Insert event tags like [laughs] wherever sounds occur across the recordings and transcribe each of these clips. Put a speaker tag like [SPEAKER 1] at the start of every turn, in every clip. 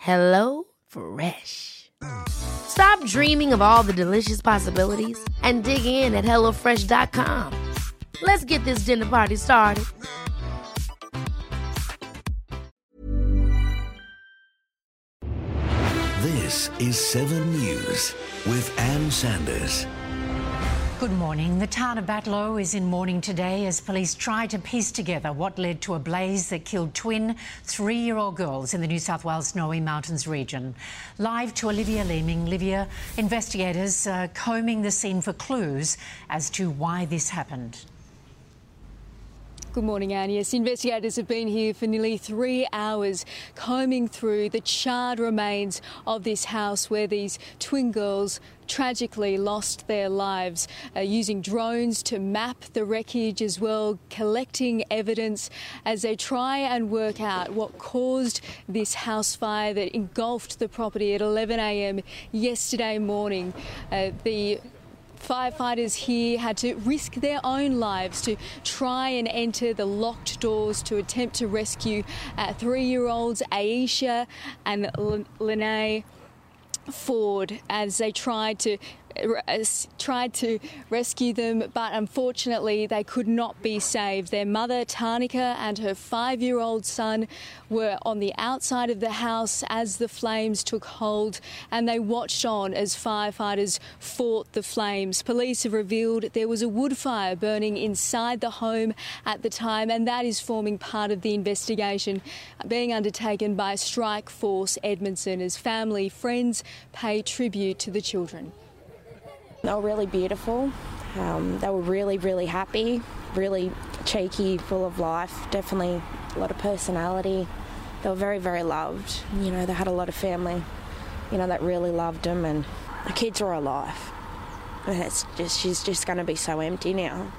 [SPEAKER 1] Hello Fresh. Stop dreaming of all the delicious possibilities and dig in at HelloFresh.com. Let's get this dinner party started.
[SPEAKER 2] This is 7 News with Ann Sanders.
[SPEAKER 3] Good morning. The town of Batlow is in mourning today as police try to piece together what led to a blaze that killed twin three year old girls in the New South Wales Snowy Mountains region. Live to Olivia Leeming. Olivia, investigators uh, combing the scene for clues as to why this happened.
[SPEAKER 4] Good morning, Ann. Yes, investigators have been here for nearly three hours combing through the charred remains of this house where these twin girls tragically lost their lives, uh, using drones to map the wreckage as well, collecting evidence as they try and work out what caused this house fire that engulfed the property at 11am yesterday morning. Uh, the Firefighters here had to risk their own lives to try and enter the locked doors to attempt to rescue uh, three year olds Aisha and Lene Ford as they tried to Uh, tried to rescue them, but unfortunately they could not be saved. Their mother, Tarnika, and her five year old son were on the outside of the house as the flames took hold, and they watched on as firefighters fought the flames. Police have revealed there was a wood fire burning inside the home at the time, and that is forming part of the investigation being undertaken by Strike Force Edmondson as family, friends pay tribute to the children.
[SPEAKER 5] They were really beautiful. Um, they were really, really happy, really cheeky, full of life, definitely a lot of personality. They were very, very loved. You know, they had a lot of family, you know, that really loved them, and the kids were alive. And it's just, she's just going to be so empty now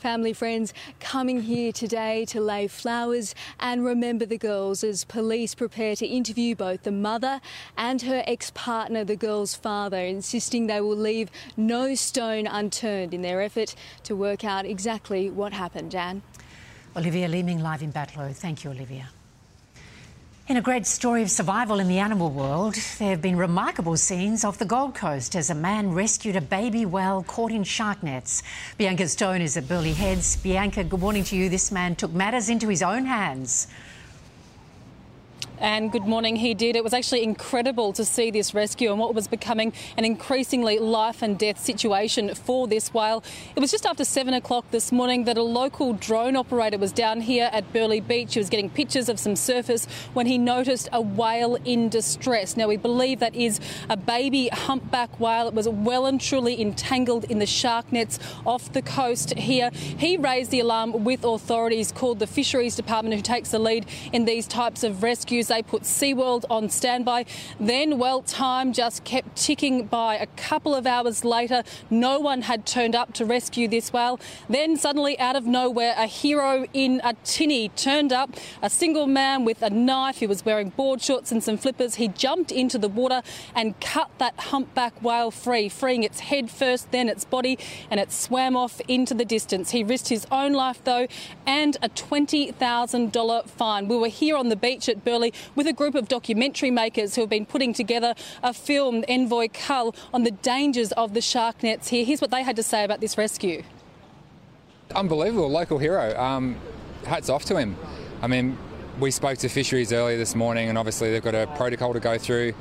[SPEAKER 4] family friends coming here today to lay flowers and remember the girls as police prepare to interview both the mother and her ex partner, the girl's father, insisting they will leave no stone unturned in their effort to work out exactly what happened. Jan.
[SPEAKER 3] Olivia Leeming live in Batlow. Thank you, Olivia. In a great story of survival in the animal world, there have been remarkable scenes off the Gold Coast as a man rescued a baby whale caught in shark nets. Bianca Stone is at Burleigh Heads. Bianca, good morning to you. This man took matters into his own hands.
[SPEAKER 6] And good morning, he did. It was actually incredible to see this rescue and what was becoming an increasingly life and death situation for this whale. It was just after seven o'clock this morning that a local drone operator was down here at Burleigh Beach. He was getting pictures of some surface when he noticed a whale in distress. Now, we believe that is a baby humpback whale. It was well and truly entangled in the shark nets off the coast here. He raised the alarm with authorities called the Fisheries Department, who takes the lead in these types of rescues. They put SeaWorld on standby. Then, well, time just kept ticking by. A couple of hours later, no one had turned up to rescue this whale. Then, suddenly, out of nowhere, a hero in a tinny turned up. A single man with a knife. He was wearing board shorts and some flippers. He jumped into the water and cut that humpback whale free, freeing its head first, then its body, and it swam off into the distance. He risked his own life, though, and a $20,000 fine. We were here on the beach at Burleigh with a group of documentary makers who have been putting together a film, Envoy Cull, on the dangers of the shark nets here. Here's what they had to say about this rescue.
[SPEAKER 7] Unbelievable, local hero. Um, hats off to him. I mean, we spoke to fisheries earlier this morning, and obviously they've got a protocol to go through.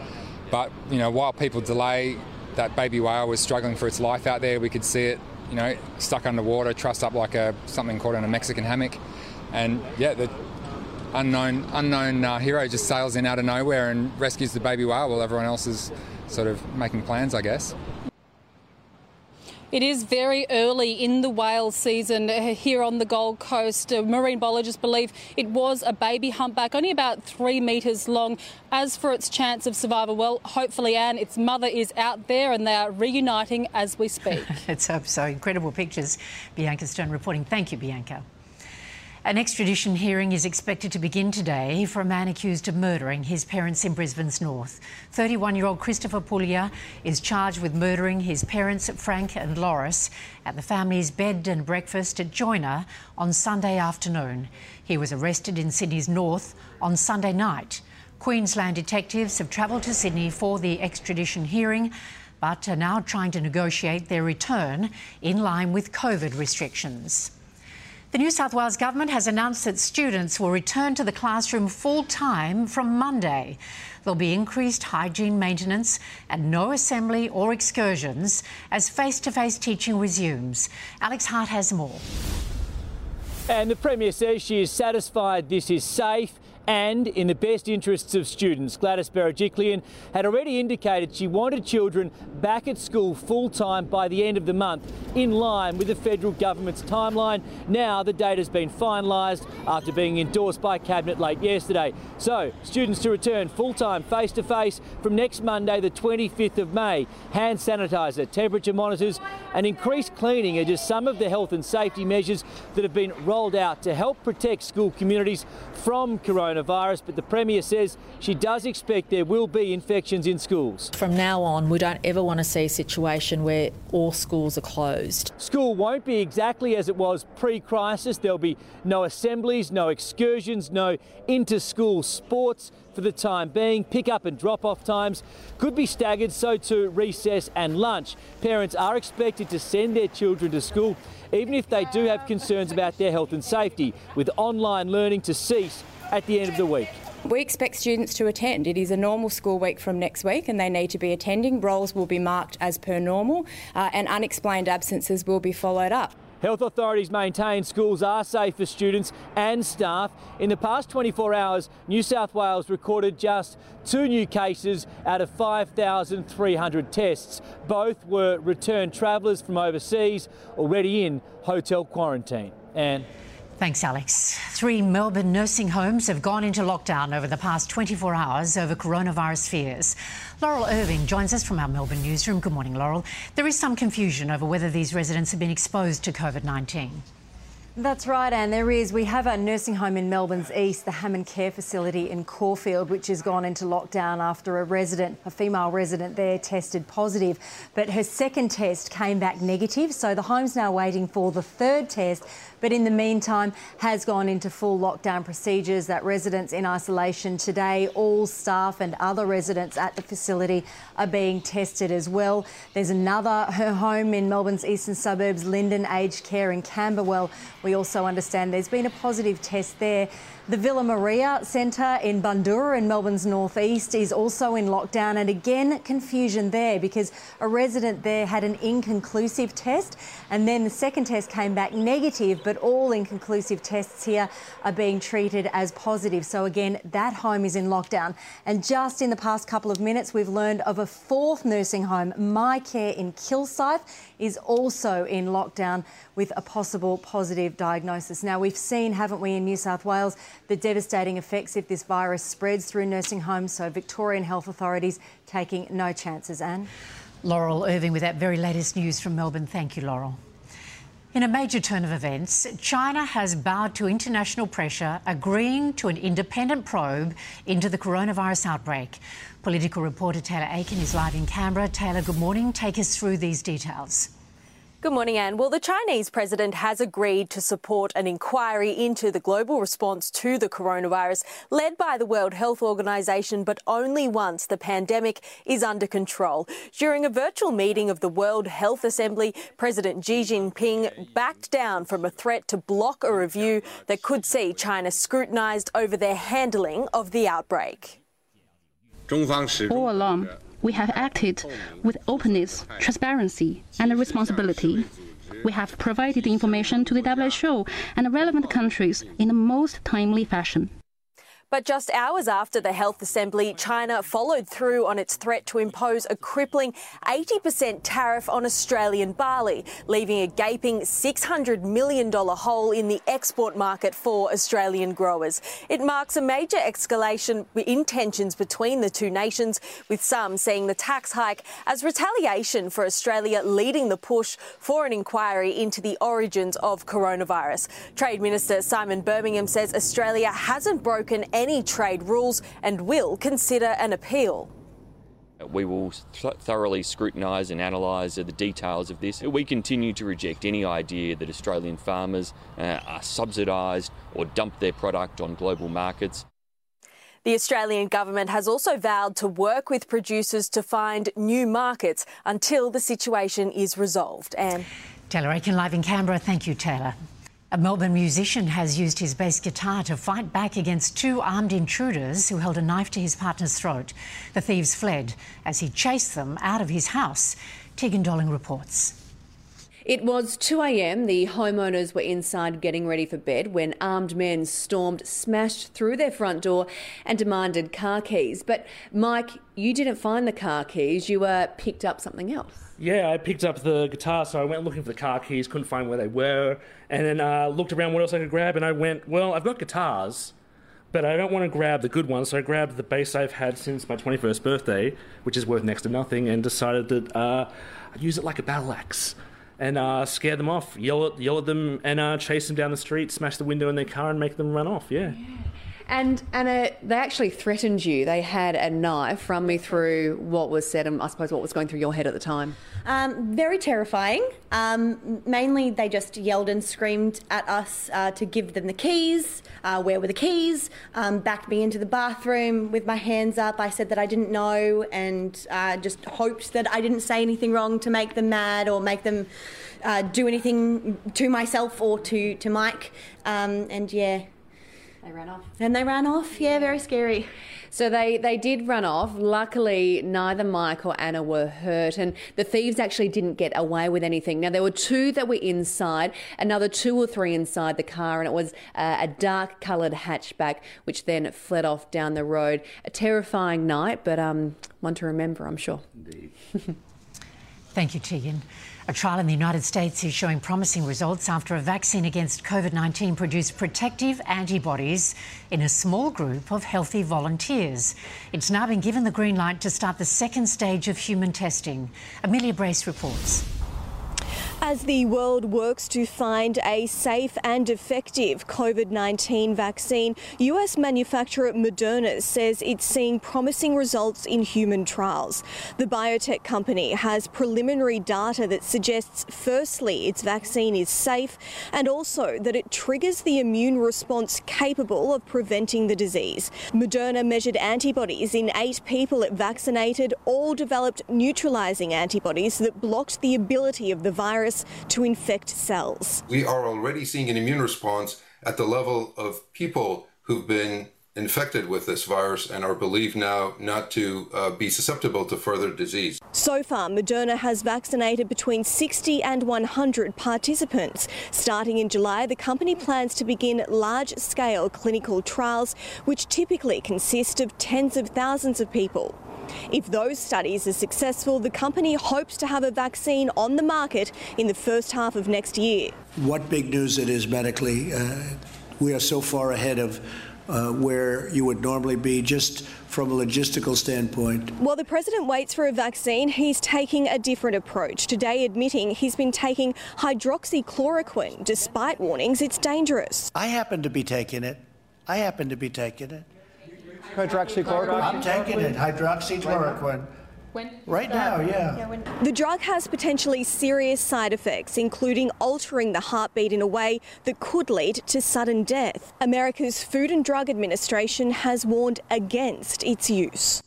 [SPEAKER 7] But you know, while people delay, that baby whale was struggling for its life out there. We could see it you know, stuck underwater, trussed up like a something caught in a Mexican hammock, and yeah, the unknown unknown uh, hero just sails in out of nowhere and rescues the baby whale while everyone else is sort of making plans, I guess.
[SPEAKER 6] It is very early in the whale season here on the Gold Coast. Uh, marine biologists believe it was a baby humpback, only about three metres long. As for its chance of survival, well, hopefully, Ann, its mother is out there and they are reuniting as we speak. [laughs]
[SPEAKER 3] Let's hope so. Incredible pictures. Bianca Stone reporting. Thank you, Bianca. An extradition hearing is expected to begin today for a man accused of murdering his parents in Brisbane's north. 31 year old Christopher Puglia is charged with murdering his parents, Frank and Loris, at the family's bed and breakfast at Joyner on Sunday afternoon. He was arrested in Sydney's north on Sunday night. Queensland detectives have travelled to Sydney for the extradition hearing but are now trying to negotiate their return in line with COVID restrictions. The New South Wales Government has announced that students will return to the classroom full time from Monday. There'll be increased hygiene maintenance and no assembly or excursions as face to face teaching resumes. Alex Hart has more.
[SPEAKER 8] And the Premier says she is satisfied this is safe and in the best interests of students. Gladys Berejiklian had already indicated she wanted children back at school full time by the end of the month, in line with the federal government's timeline. Now the date has been finalised after being endorsed by Cabinet late yesterday. So, students to return full time face to face from next Monday, the 25th of May. Hand sanitiser, temperature monitors, and increased cleaning are just some of the health and safety measures that have been rolled out to help protect school communities from coronavirus coronavirus, but the Premier says she does expect there will be infections in schools.
[SPEAKER 9] From now on, we don't ever want to see a situation where all schools are closed.
[SPEAKER 8] School won't be exactly as it was pre crisis. There'll be no assemblies, no excursions, no inter school sports for the time being. Pick up and drop off times could be staggered, so too recess and lunch. Parents are expected to send their children to school even if they do have concerns about their health and safety, with online learning to cease at the end of the week.
[SPEAKER 10] We expect students to attend. It is a normal school week from next week and they need to be attending. Roles will be marked as per normal uh, and unexplained absences will be followed up.
[SPEAKER 8] Health authorities maintain schools are safe for students and staff. In the past 24 hours, New South Wales recorded just two new cases out of 5,300 tests. Both were returned travellers from overseas already in hotel quarantine. And
[SPEAKER 3] Thanks, Alex. Three Melbourne nursing homes have gone into lockdown over the past 24 hours over coronavirus fears. Laurel Irving joins us from our Melbourne newsroom. Good morning, Laurel. There is some confusion over whether these residents have been exposed to COVID 19.
[SPEAKER 11] That's right, and there is. We have a nursing home in Melbourne's east, the Hammond Care Facility in Caulfield, which has gone into lockdown after a resident, a female resident there, tested positive. But her second test came back negative, so the home's now waiting for the third test. But in the meantime, has gone into full lockdown procedures. That residents in isolation today, all staff and other residents at the facility are being tested as well. There's another her home in Melbourne's eastern suburbs, Linden Aged Care in Camberwell. We also understand there's been a positive test there. The Villa Maria Centre in Bundoora in Melbourne's northeast is also in lockdown, and again, confusion there because a resident there had an inconclusive test, and then the second test came back negative, but all inconclusive tests here are being treated as positive. So, again, that home is in lockdown. And just in the past couple of minutes, we've learned of a fourth nursing home, My Care in Kilsyth, is also in lockdown with a possible positive diagnosis. Now, we've seen, haven't we, in New South Wales, the devastating effects if this virus spreads through nursing homes. So, Victorian health authorities taking no chances. Ann?
[SPEAKER 3] Laurel Irving with that very latest news from Melbourne. Thank you, Laurel. In a major turn of events, China has bowed to international pressure, agreeing to an independent probe into the coronavirus outbreak. Political reporter Taylor Aiken is live in Canberra. Taylor, good morning. Take us through these details.
[SPEAKER 12] Good morning, Ann. Well, the Chinese president has agreed to support an inquiry into the global response to the coronavirus led by the World Health Organization, but only once the pandemic is under control. During a virtual meeting of the World Health Assembly, President Xi Jinping backed down from a threat to block a review that could see China scrutinized over their handling of the outbreak.
[SPEAKER 13] All along, we have acted with openness, transparency, and responsibility.
[SPEAKER 14] We have provided information to the WHO and relevant countries in the most timely fashion.
[SPEAKER 12] But just hours after the Health Assembly, China followed through on its threat to impose a crippling 80% tariff on Australian barley, leaving a gaping $600 million hole in the export market for Australian growers. It marks a major escalation in tensions between the two nations, with some seeing the tax hike as retaliation for Australia leading the push for an inquiry into the origins of coronavirus. Trade Minister Simon Birmingham says Australia hasn't broken any trade rules and will consider an appeal.
[SPEAKER 15] We will th- thoroughly scrutinise and analyse the details of this. We continue to reject any idea that Australian farmers uh, are subsidised or dump their product on global markets.
[SPEAKER 12] The Australian government has also vowed to work with producers to find new markets until the situation is resolved. And
[SPEAKER 3] Taylor Aiken live in Canberra. Thank you, Taylor. A Melbourne musician has used his bass guitar to fight back against two armed intruders who held a knife to his partner's throat. The thieves fled as he chased them out of his house. Tegan Dolling reports.
[SPEAKER 16] It was 2 a.m. The homeowners were inside getting ready for bed when armed men stormed, smashed through their front door, and demanded car keys. But, Mike, you didn't find the car keys, you uh, picked up something else.
[SPEAKER 17] Yeah, I picked up the guitar, so I went looking for the car keys, couldn't find where they were, and then uh, looked around what else I could grab, and I went, well, I've got guitars, but I don't want to grab the good ones, so I grabbed the bass I've had since my 21st birthday, which is worth next to nothing, and decided that uh, I'd use it like a battle axe and uh, scare them off, yell at, yell at them, and uh, chase them down the street, smash the window in their car, and make them run off. Yeah. yeah.
[SPEAKER 16] And uh, they actually threatened you. They had a knife. Run me through what was said, and I suppose what was going through your head at the time.
[SPEAKER 18] Um, very terrifying. Um, mainly, they just yelled and screamed at us uh, to give them the keys. Uh, where were the keys? Um, backed me into the bathroom with my hands up. I said that I didn't know, and uh, just hoped that I didn't say anything wrong to make them mad or make them uh, do anything to myself or to to Mike. Um, and yeah.
[SPEAKER 16] They ran off.
[SPEAKER 18] And they ran off. Yeah, very scary.
[SPEAKER 16] So they, they did run off. Luckily, neither Mike or Anna were hurt, and the thieves actually didn't get away with anything. Now, there were two that were inside, another two or three inside the car, and it was uh, a dark coloured hatchback, which then fled off down the road. A terrifying night, but um, one to remember, I'm sure.
[SPEAKER 17] Indeed. [laughs]
[SPEAKER 3] Thank you, Tegan. A trial in the United States is showing promising results after a vaccine against COVID 19 produced protective antibodies in a small group of healthy volunteers. It's now been given the green light to start the second stage of human testing. Amelia Brace reports.
[SPEAKER 19] As the world works to find a safe and effective COVID 19 vaccine, US manufacturer Moderna says it's seeing promising results in human trials. The biotech company has preliminary data that suggests, firstly, its vaccine is safe and also that it triggers the immune response capable of preventing the disease. Moderna measured antibodies in eight people it vaccinated, all developed neutralizing antibodies that blocked the ability of the virus to infect cells.
[SPEAKER 20] We are already seeing an immune response at the level of people who've been infected with this virus and are believed now not to uh, be susceptible to further disease.
[SPEAKER 19] So far, Moderna has vaccinated between 60 and 100 participants. Starting in July, the company plans to begin large scale clinical trials, which typically consist of tens of thousands of people. If those studies are successful, the company hopes to have a vaccine on the market in the first half of next year.
[SPEAKER 21] What big news it is medically. Uh, we are so far ahead of uh, where you would normally be just from a logistical standpoint.
[SPEAKER 19] While the president waits for a vaccine, he's taking a different approach, today admitting he's been taking hydroxychloroquine despite warnings it's dangerous.
[SPEAKER 21] I happen to be taking it. I happen to be taking it
[SPEAKER 22] hydroxychloroquine?
[SPEAKER 21] I'm taking it, hydroxychloroquine. When? Right now, uh, yeah. yeah when...
[SPEAKER 19] The drug has potentially serious side effects, including altering the heartbeat in a way that could lead to sudden death. America's Food and Drug Administration has warned against its use.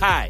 [SPEAKER 23] Hi.